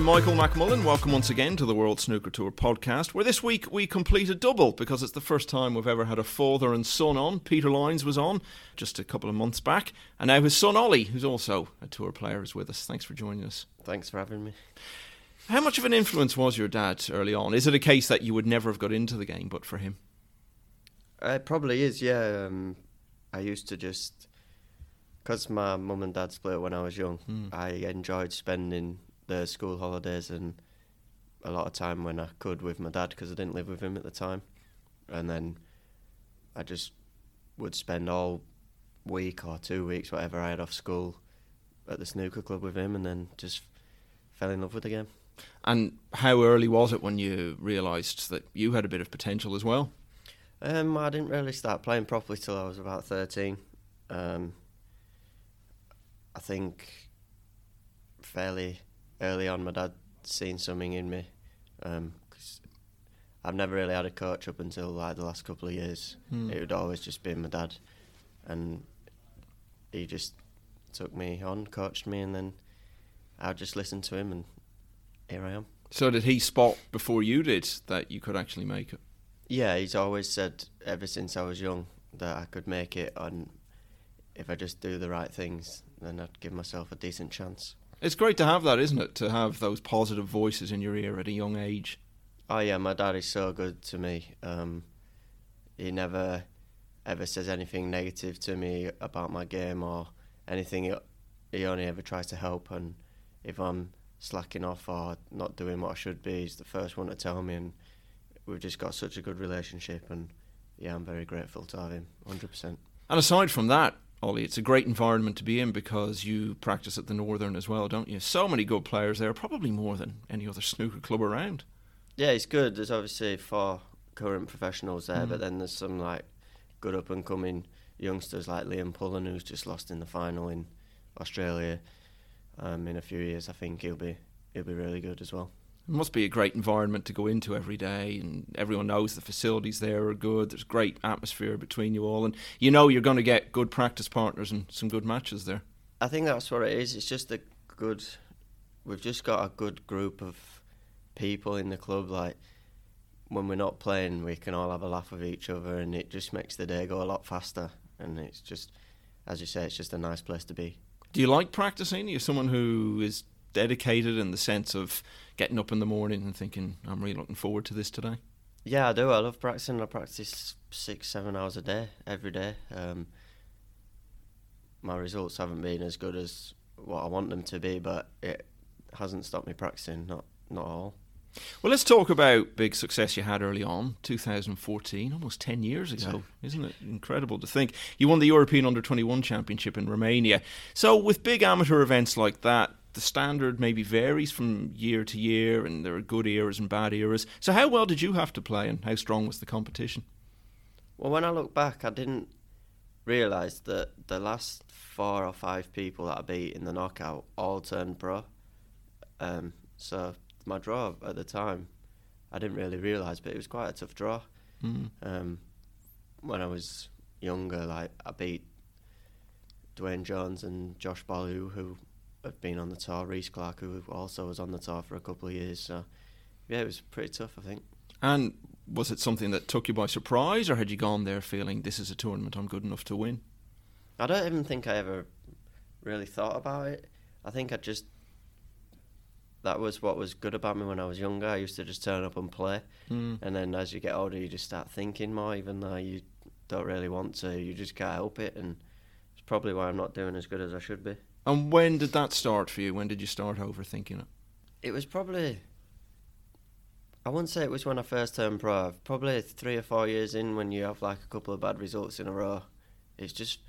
I'm Michael McMullen. Welcome once again to the World Snooker Tour podcast, where this week we complete a double because it's the first time we've ever had a father and son on. Peter Lines was on just a couple of months back, and now his son Ollie, who's also a tour player, is with us. Thanks for joining us. Thanks for having me. How much of an influence was your dad early on? Is it a case that you would never have got into the game but for him? Uh, it probably is, yeah. Um, I used to just, because my mum and dad split when I was young, Hmm. I enjoyed spending the school holidays and a lot of time when I could with my dad because I didn't live with him at the time. And then I just would spend all week or two weeks, whatever I had off school, at the snooker club with him and then just fell in love with the game. And how early was it when you realised that you had a bit of potential as well? Um, I didn't really start playing properly till I was about thirteen. Um, I think fairly early on, my dad seen something in me. Um 'cause I've never really had a coach up until like the last couple of years. Hmm. It would always just been my dad, and he just took me on, coached me, and then I just listened to him, and here I am. So did he spot before you did that you could actually make it? Yeah, he's always said ever since I was young that I could make it, and if I just do the right things, then I'd give myself a decent chance. It's great to have that, isn't it? To have those positive voices in your ear at a young age. Oh yeah, my dad is so good to me. Um, he never ever says anything negative to me about my game or anything. He- He only ever tries to help, and if I'm slacking off or not doing what I should be, he's the first one to tell me. And we've just got such a good relationship, and yeah, I'm very grateful to have him, hundred percent. And aside from that, Ollie, it's a great environment to be in because you practice at the Northern as well, don't you? So many good players there, probably more than any other snooker club around. Yeah, it's good. There's obviously four current professionals there, Mm. but then there's some like good up and coming youngsters like Liam Pullen, who's just lost in the final in Australia. Um, in a few years, I think he'll be he'll be really good as well. It must be a great environment to go into every day, and everyone knows the facilities there are good. There's great atmosphere between you all, and you know you're going to get good practice partners and some good matches there. I think that's what it is. It's just a good. We've just got a good group of people in the club. Like when we're not playing, we can all have a laugh with each other, and it just makes the day go a lot faster. And it's just, as you say, it's just a nice place to be. Do you like practicing? Are you someone who is dedicated in the sense of getting up in the morning and thinking, I'm really looking forward to this today? Yeah, I do. I love practicing. I practice six, seven hours a day, every day. Um, my results haven't been as good as what I want them to be, but it hasn't stopped me practicing. Not, not all. Well, let's talk about big success you had early on, 2014, almost 10 years ago. Isn't it incredible to think? You won the European Under 21 Championship in Romania. So, with big amateur events like that, the standard maybe varies from year to year, and there are good eras and bad eras. So, how well did you have to play, and how strong was the competition? Well, when I look back, I didn't realise that the last four or five people that I beat in the knockout all turned pro. Um, so my draw at the time, I didn't really realise, but it was quite a tough draw. Mm. Um, when I was younger, like I beat Duane Jones and Josh Boileau, who have been on the tour. Rhys Clark, who also was on the tour for a couple of years. So yeah, it was pretty tough, I think. And was it something that took you by surprise, or had you gone there feeling this is a tournament I'm good enough to win? I don't even think I ever really thought about it. I think I just that was what was good about me when I was younger. I used to just turn up and play, Mm. and then as you get older, you just start thinking more, even though you don't really want to. You just can't help it, and it's probably why I'm not doing as good as I should be. And when did that start for you? When did you start overthinking it? It was probably. I wouldn't say it was when I first turned pro. Probably three or four years in, when you have like a couple of bad results in a row. It's just,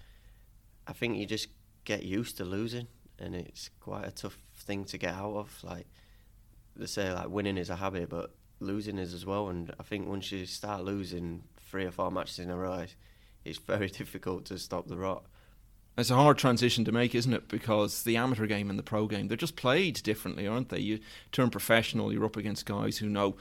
I think you just get used to losing, and it's quite a tough thing to get out of. Like they say, like winning is a habit, but losing is as well. And I think once you start losing three or four matches in a row, it's- very difficult to stop the rot. It's a hard transition to make, isn't it? Because the amateur game and the pro game, they're just played differently, aren't they? You turn professional, you're up against guys who know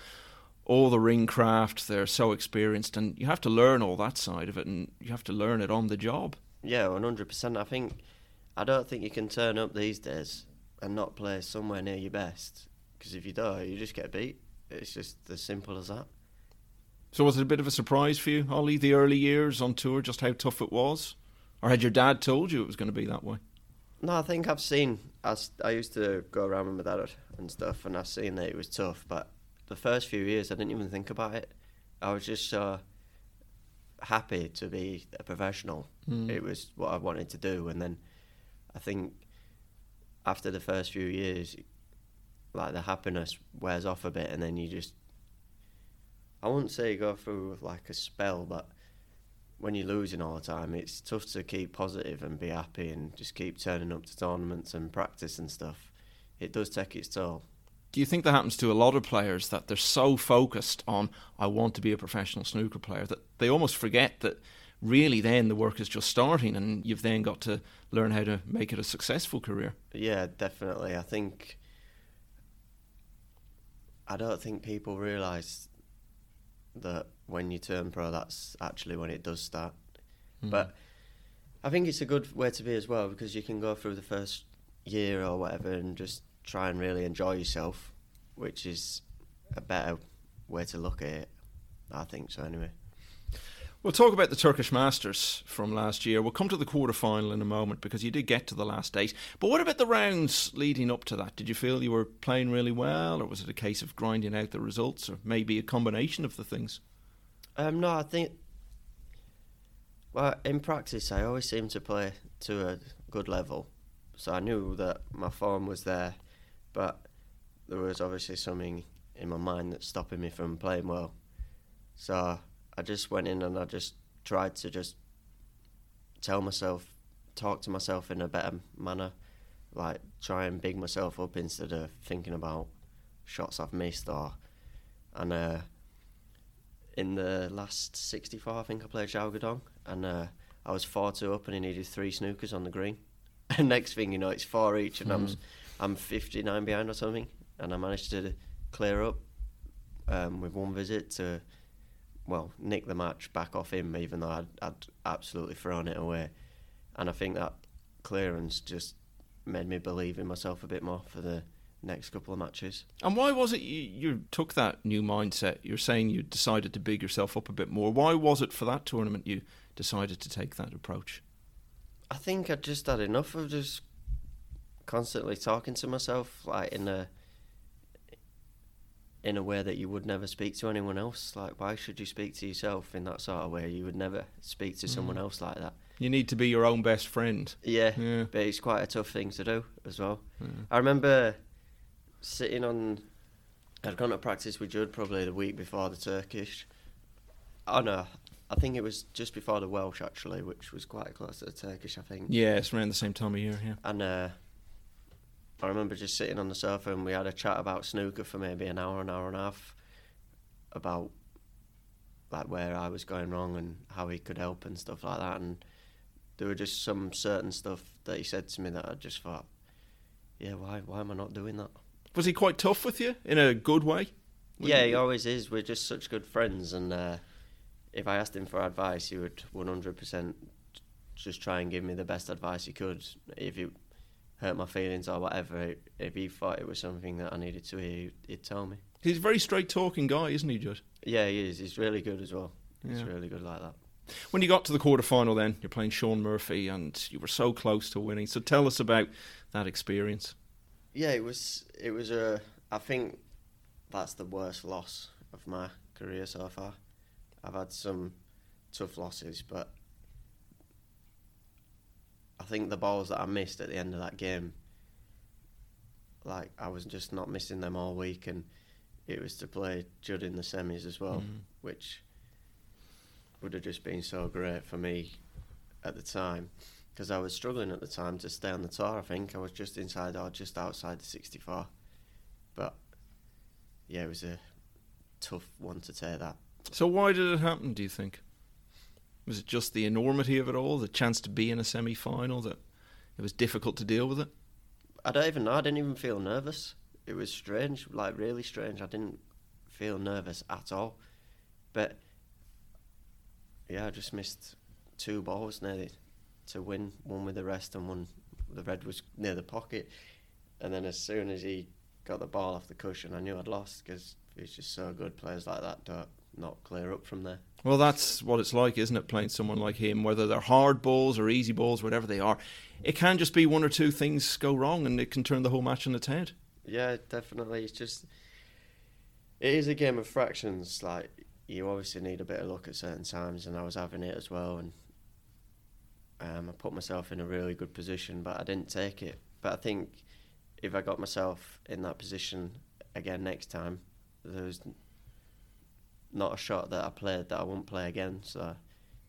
all the ring craft, they're so experienced, and you have to learn all that side of it, and you have to learn it on the job. Yeah, one hundred percent. I think I don't think you can turn up these days and not play somewhere near your best Because if you don't, you just get beat. It's just as simple as that. So was it a bit of a surprise for you, Ollie, the early years on tour, just how tough it was? Or had your dad told you it was going to be that way? No, I think I've seen. I used to go around with my dad and stuff, and I've seen that it was tough. But the first few years, I didn't even think about it. I was just so happy to be a professional. Mm. It was what I wanted to do, and then I think after the first few years, like the happiness wears off a bit, and then you just. I wouldn't say go through like a spell, but when you're losing all the time, it's tough to keep positive and be happy and just keep turning up to tournaments and practice and stuff. It does take its toll. Do you think that happens to a lot of players that they're so focused on, I want to be a professional snooker player, that they almost forget that really then the work is just starting and you've then got to learn how to make it a successful career? Yeah, definitely. I think I don't think people realise that when you turn pro, that's actually when it does start. Mm. But I think it's a good way to be as well because you can go through the first year or whatever and just try and really enjoy yourself, which is a better way to look at it. I think so, anyway. We'll talk about the Turkish Masters from last year. We'll come to the quarter final in a moment because you did get to the last eight. But what about the rounds leading up to that? Did you feel you were playing really well, or was it a case of grinding out the results, or maybe a combination of the things? Um, no, I think. Well, in practice, I always seem to play to a good level, so I knew that my form was there, but there was obviously something in my mind that's stopping me from playing well. So I just went in and I just tried to just tell myself, talk to myself in a better manner, like try and big myself up instead of thinking about shots I've missed or, and uh, in the last 64, I think I played Guodong, and uh, I was 4 2 up and he needed three snookers on the green. And next thing you know, it's four each, and I'm, Mhm. I'm 59 behind or something. And I managed to clear up um, with one visit to, well, nick the match back off him, even though I'd, I'd absolutely thrown it away. And I think that clearance just made me believe in myself a bit more for the next couple of matches. And why was it you, you took that new mindset? You're saying you decided to big yourself up a bit more. Why was it for that tournament you decided to take that approach? I think I just had enough of just constantly talking to myself, like in a in a way that you would never speak to anyone else. Like, why should you speak to yourself in that sort of way? You would never speak to someone Mm. else like that. You need to be your own best friend. Yeah, Yeah. but it's quite a tough thing to do as well. Yeah. I remember sitting on. I'd gone to practice with Judd probably the week before the Turkish. Oh no, I think it was just before the Welsh actually, which was quite close to the Turkish. I think. Yeah, it's around the same time of year, yeah. And uh, I remember just sitting on the sofa and we had a chat about snooker for maybe an hour, an hour and a half, about like where I was going wrong and how he could help and stuff like that. And there were just some certain stuff that he said to me that I just thought, yeah, why, why am I not doing that? Was he quite tough with you in a good way? Yeah, he always is. We're just such good friends, and uh, if I asked him for advice, he would 100% just try and give me the best advice he could. If it hurt my feelings or whatever, if he thought it was something that I needed to hear, he'd tell me. He's a very straight talking guy, isn't he, Judd? Yeah, he is. He's really good as well. He's really good like that. When you got to the quarter final, then you're playing Shaun Murphy, and you were so close to winning. So tell us about that experience. Yeah, it was. It was a. I think that's the worst loss of my career so far. I've had some tough losses, but I think the balls that I missed at the end of that game, like I was just not missing them all week, and it was to play Judd in the semis as well, Mhm. which would have just been so great for me at the time because I was struggling at the time to stay on the tour. I think I was just inside or just outside the 64, but yeah, it was a tough one to take that. So why did it happen? Do you think? Was it just the enormity of it all, the chance to be in a semi-final that it was difficult to deal with it? I don't even know. I didn't even feel nervous. It was strange, like really strange. I didn't feel nervous at all. But yeah, I just missed two balls nearly to win. One with the rest and one the red was near the pocket. And then as soon as he got the ball off the cushion, I knew I'd lost because he's just so good. Players like that don't not clear up from there. Well, that's what it's like, isn't it? Playing someone like him, whether they're hard balls or easy balls, whatever they are, it can just be one or two things go wrong, and it can turn the whole match on its head. Yeah, definitely. It's just it is a game of fractions. Like you obviously need a bit of luck at certain times, and I was having it as well. And um, I put myself in a really good position, but I didn't take it. But I think if I got myself in that position again next time, there's not a shot that I played that I won't play again. So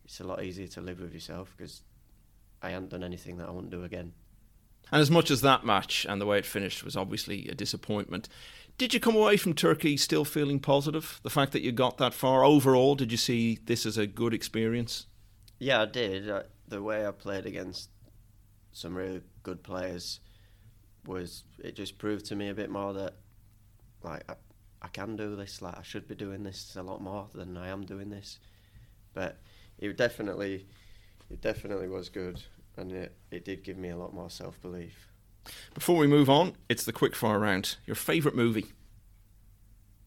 it's a lot easier to live with yourself because I hadn't done anything that I won't do again. And as much as that match and the way it finished was obviously a disappointment, did you come away from Turkey still feeling positive? The fact that you got that far overall, did you see this as a good experience? Yeah, I did. I, the way I played against some really good players was it just proved to me a bit more that like I, can do this. Like I should be doing this a lot more than I am doing this. But it definitely, it definitely was good, and it, it did give me a lot more self belief. Before we move on, it's the quickfire round. Your favourite movie?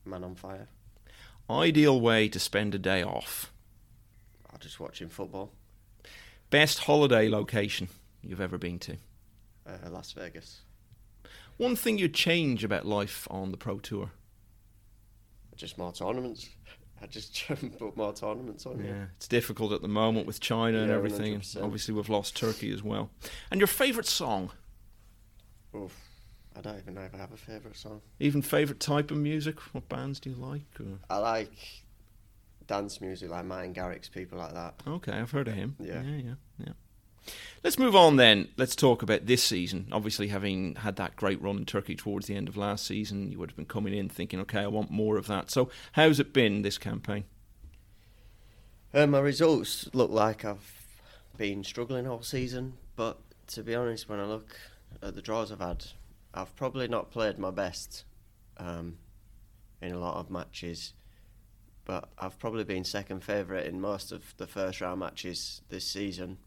Man on Fire. Ideal way to spend a day off? I'm just watching football. Best holiday location you've ever been to? Uh, Las Vegas. One thing you'd change about life on the Pro Tour? Just more tournaments. I just put more tournaments on. Yeah, Yeah. it's difficult at the moment with China and everything. 100%. Obviously, we've lost Turkey as well. And your favourite song? Oof. I don't even know if I have a favourite song. Even favourite type of music? What bands do you like? Or? I like dance music like Martin Garrix, people like that. Okay, I've heard of him. Yeah. yeah, yeah, yeah. Let's move on then. Let's talk about this season. Obviously, having had that great run in Turkey towards the end of last season, you would have been coming in thinking, okay, I want more of that. So, how's it been this campaign? Uh, my results look like I've been struggling all season, but to be honest, when I look at the draws I've had, I've probably not played my best um, in a lot of matches. But I've probably been second favourite in most of the first round matches this season.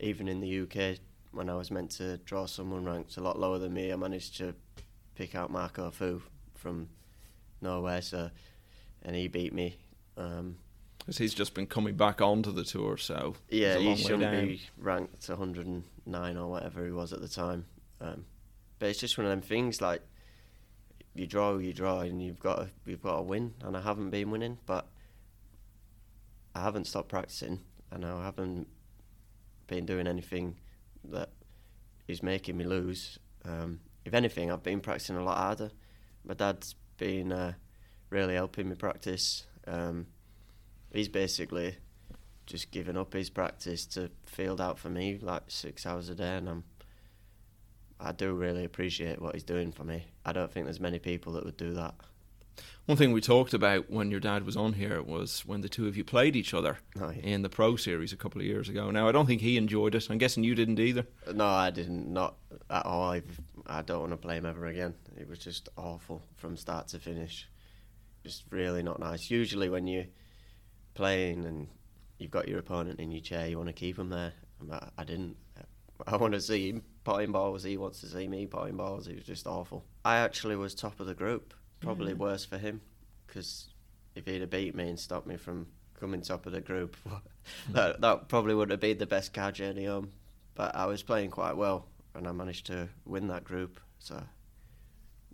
Even in the UK, when I was meant to draw someone ranked a lot lower than me, I managed to pick out Marco Fu from nowhere, so and he beat me. Um, Because he's just been coming back onto the tour, so yeah, he shouldn't be ranked 109 or whatever he was at the time. Um, but it's just one of them things. Like you draw, you draw, and you've got to, you've got to win. And I haven't been winning, but I haven't stopped practicing, and I haven't been doing anything that is making me lose. Um, if anything, I've been practicing a lot harder. My dad's been uh, really helping me practice. Um, he's basically just given up his practice to field out for me like six hours a day, and I'm. I do really appreciate what he's doing for me. I don't think there's many people that would do that. One thing we talked about when your dad was on here was when the two of you played each other oh, No, he- in the Pro Series a couple of years ago. Now, I don't think he enjoyed it. I'm guessing you didn't either. Uh, no, I didn't. Not at all. I, I don't want to play him ever again. It was just awful from start to finish. Just really not nice. Usually, when you're playing and you've got your opponent in your chair, you want to keep him there. But I didn't. I want to see him potting balls. He wants to see me potting balls. It was just awful. I actually was top of the group. Probably Yeah. worse for him because if he'd have beat me and stopped me from coming top of the group, that that probably would have been the best car journey home. But I was playing quite well, and I managed to win that group, so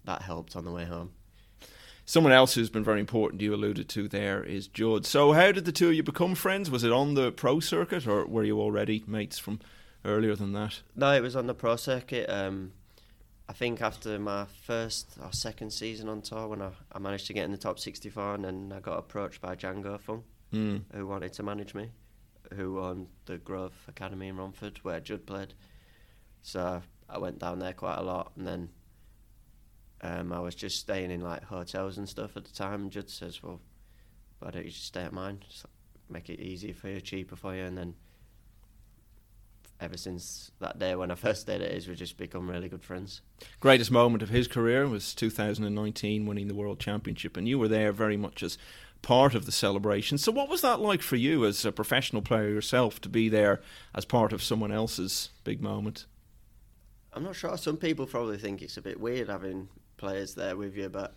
that helped on the way home. Someone else who's been very important, you alluded to there, is Judd. So, how did the two of you become friends? Was it on the pro circuit, or were you already mates from earlier than that? No, it was on the pro circuit. Um, I think after my first or second season on tour, when I, I managed to get in the top 64, and then I got approached by Django Fung, Hmm. who wanted to manage me, who owned the Grove Academy in Romford, where Judd played. So I went down there quite a lot, and then um, I was just staying in like hotels and stuff at the time. Judd says, "Well, why don't you just stay at mine? Just make it easier for you, cheaper for you." And then ever since that day when I first stayed at his, we've just become really good friends. Greatest moment of his career was 2019, winning the World Championship, and you were there very much as part of the celebration. So, what was that like for you as a professional player yourself to be there as part of someone else's big moment? I'm not sure. Some people probably think it's a bit weird having players there with you, but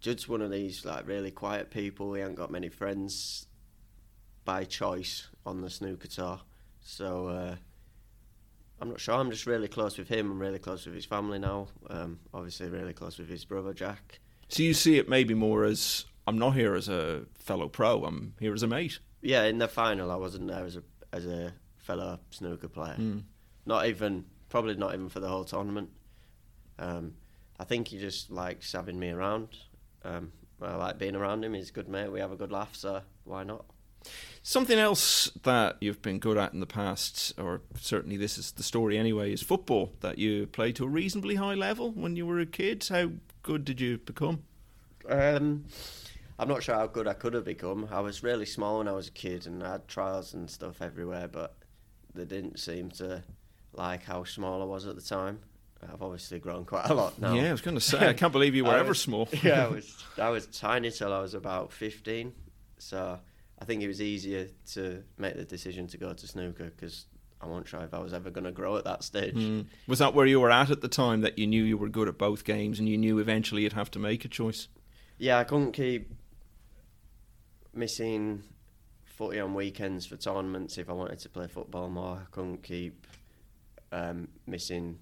Judd's one of these like really quiet people. He ain't got many friends by choice on the snooker tour, so uh, I'm not sure. I'm just really close with him. I'm really close with his family now. Um, obviously, really close with his brother Jack. So you see it maybe more as I'm not here as a fellow pro. I'm here as a mate. Yeah, in the final, I wasn't there as a as a fellow snooker player. Mm. Not even, probably not even for the whole tournament. Um, I think he just likes having me around. Um, I like being around him. He's a good mate. We have a good laugh, so why not? Something else that you've been good at in the past, or certainly this is the story anyway, is football. That you played to a reasonably high level when you were a kid. How good did you become? Um, I'm not sure how good I could have become. I was really small when I was a kid, and I had trials and stuff everywhere, but they didn't seem to like how small I was at the time. I've obviously grown quite a lot now. Yeah, I was going to say, I can't believe you were I ever small. yeah, I was I was tiny till I was about 15, so I think it was easier to make the decision to go to snooker because I wasn't sure if I was ever going to grow at that stage. Mm. Was that where you were at at the time that you knew you were good at both games and you knew eventually you'd have to make a choice? Yeah, I couldn't keep missing footy on weekends for tournaments if I wanted to play football more. I couldn't keep um, missing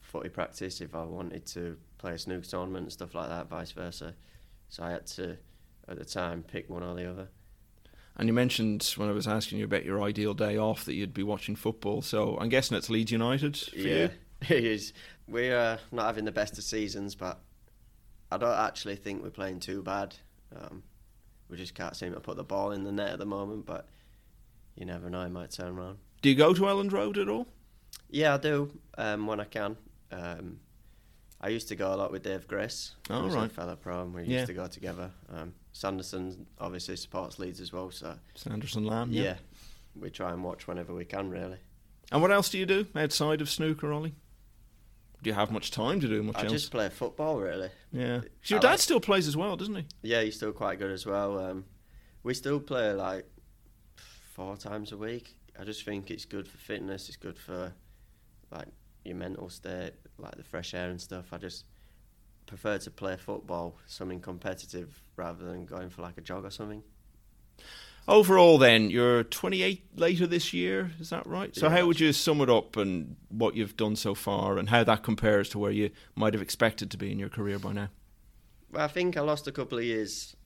footy practice if I wanted to play a snooker tournament and stuff like that, vice versa. So I had to, at the time, pick one or the other. And you mentioned when I was asking you about your ideal day off that you'd be watching football. So I'm guessing it's Leeds United for yeah, you. it is. We're uh, not having the best of seasons, but I don't actually think we're playing too bad. Um, we just can't seem to put the ball in the net at the moment, but you never know, it might turn around. Do you go to Elland Road at all? Yeah, I do um, when I can. Um, I used to go a lot with Dave Grace, Oh, right. a fellow pro, and we Yeah. used to go together. Um, Sanderson obviously supports Leeds as well, so Sanderson Lam, yeah. yeah. we try and watch whenever we can, really. And what else do you do outside of snooker, Ollie? Do you have much time to do much I else? I just play football, really. Yeah, your I dad like- still plays as well, doesn't he? Yeah, he's still quite good as well. Um, we still play like four times a week. I just think it's good for fitness. It's good for like your mental state, like the fresh air and stuff. I just prefer to play football, something competitive, rather than going for like a jog or something. Overall, then, you're 28 later this year, is that right? So, Yeah, how would you sum it up and what you've done so far and how that compares to where you might have expected to be in your career by now? Well, I think I lost a couple of years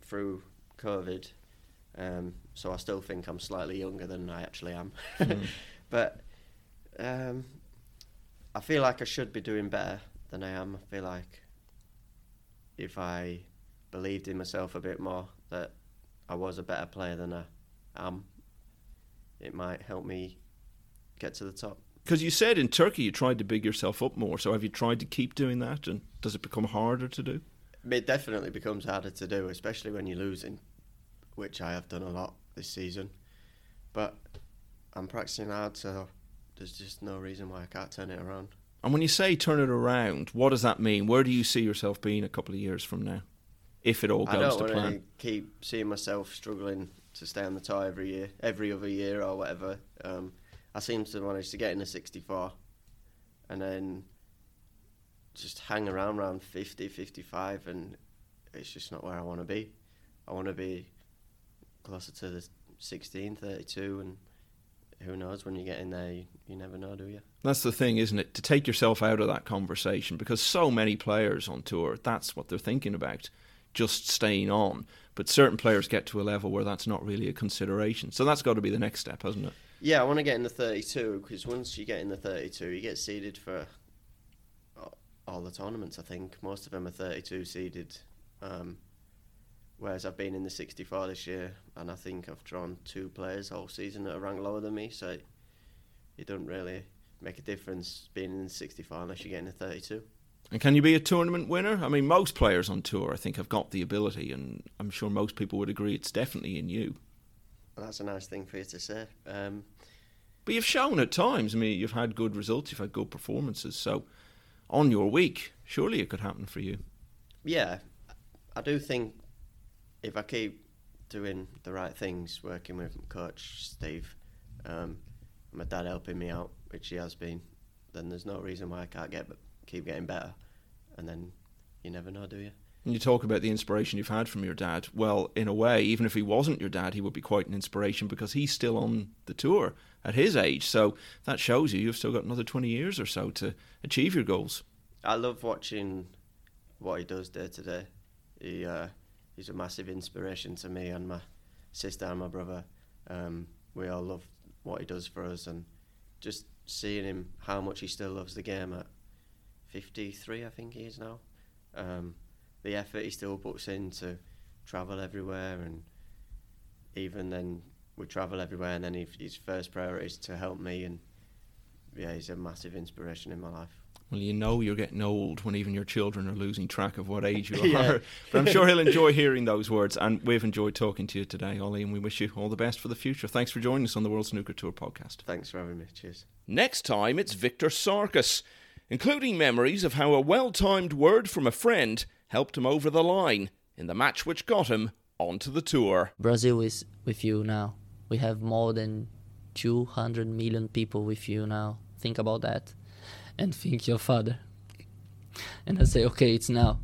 through COVID, um, so I still think I'm slightly younger than I actually am. Mm. but um, I feel like I should be doing better than I am. I feel like if I believed in myself a bit more, that I was a better player than I am, it might help me get to the top. Because you said in Turkey you tried to big yourself up more. So, have you tried to keep doing that? And does it become harder to do? It definitely becomes harder to do, especially when you're losing, which I have done a lot this season. But I'm practicing hard, so there's just no reason why I can't turn it around. And when you say turn it around, what does that mean? Where do you see yourself being a couple of years from now? If it all goes I don't to want plan. to keep seeing myself struggling to stay on the tie every year, every other year or whatever. Um, I seem to manage to get in the 64 and then just hang around around 50, 55, and it's just not where I want to be. I want to be closer to the 16, 32, and who knows when you get in there, you, you never know, do you? That's the thing, isn't it? To take yourself out of that conversation because so many players on tour, that's what they're thinking about, just staying on. But certain players get to a level where that's not really a consideration. So that's got to be the next step, hasn't it? Yeah, I want to get in the 32 because once you get in the 32, you get seeded for all the tournaments. I think most of them are 32 seeded, um, whereas I've been in the 64 this year, and I think I've drawn two players all season that are ranked lower than me. So it doesn't really make a difference being in the 64 unless you get in the 32. And can you be a tournament winner? I mean, most players on tour, I think, have got the ability, and I'm sure most people would agree it's definitely in you. Well, that's a nice thing for you to say. Um, But you've shown at times. I mean, you've had good results, you've had good performances. So on your week, surely it could happen for you. yeah, I do think if I keep doing the right things, working with coach Steve, um, my dad helping me out, which he has been, then there's no reason why I can't get keep getting better. and then you never know, do you? And you talk about the inspiration you've had from your dad. Well, in a way, even if he wasn't your dad, he would be quite an inspiration because he's still on the tour at his age. So that shows you you've still got another 20 years or so to achieve your goals. I love watching what he does day to day. He uh, he's a massive inspiration to me and my sister and my brother. Um, we all love what he does for us, and just seeing him how much he still loves the game at 53, I think he is now. Um, the effort he still puts in to travel everywhere, and even then we travel everywhere, and then he, his first priority is to help me, and yeah, he's a massive inspiration in my life. Well, you know you're getting old when even your children are losing track of what age you yeah. are. But I'm sure he'll enjoy hearing those words. And we've enjoyed talking to you today, Ollie, and we wish you all the best for the future. Thanks for joining us on the World Snooker Tour podcast. Thanks for having me. Cheers. Next time, it's Victor Sarkis, including memories of how a well timed word from a friend helped him over the line in the match which got him onto the tour. Brazil is with you now. We have more than 200 million people with you now. Think about that and think your father. And I say, okay, it's now.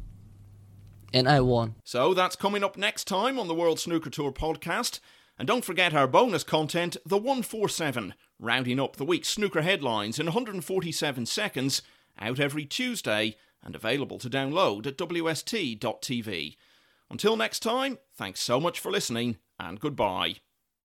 And I won. So that's coming up next time on the World Snooker Tour podcast. And don't forget our bonus content, the 147, rounding up the week's snooker headlines in 147 seconds, out every Tuesday and available to download at WST.tv. Until next time, thanks so much for listening and goodbye.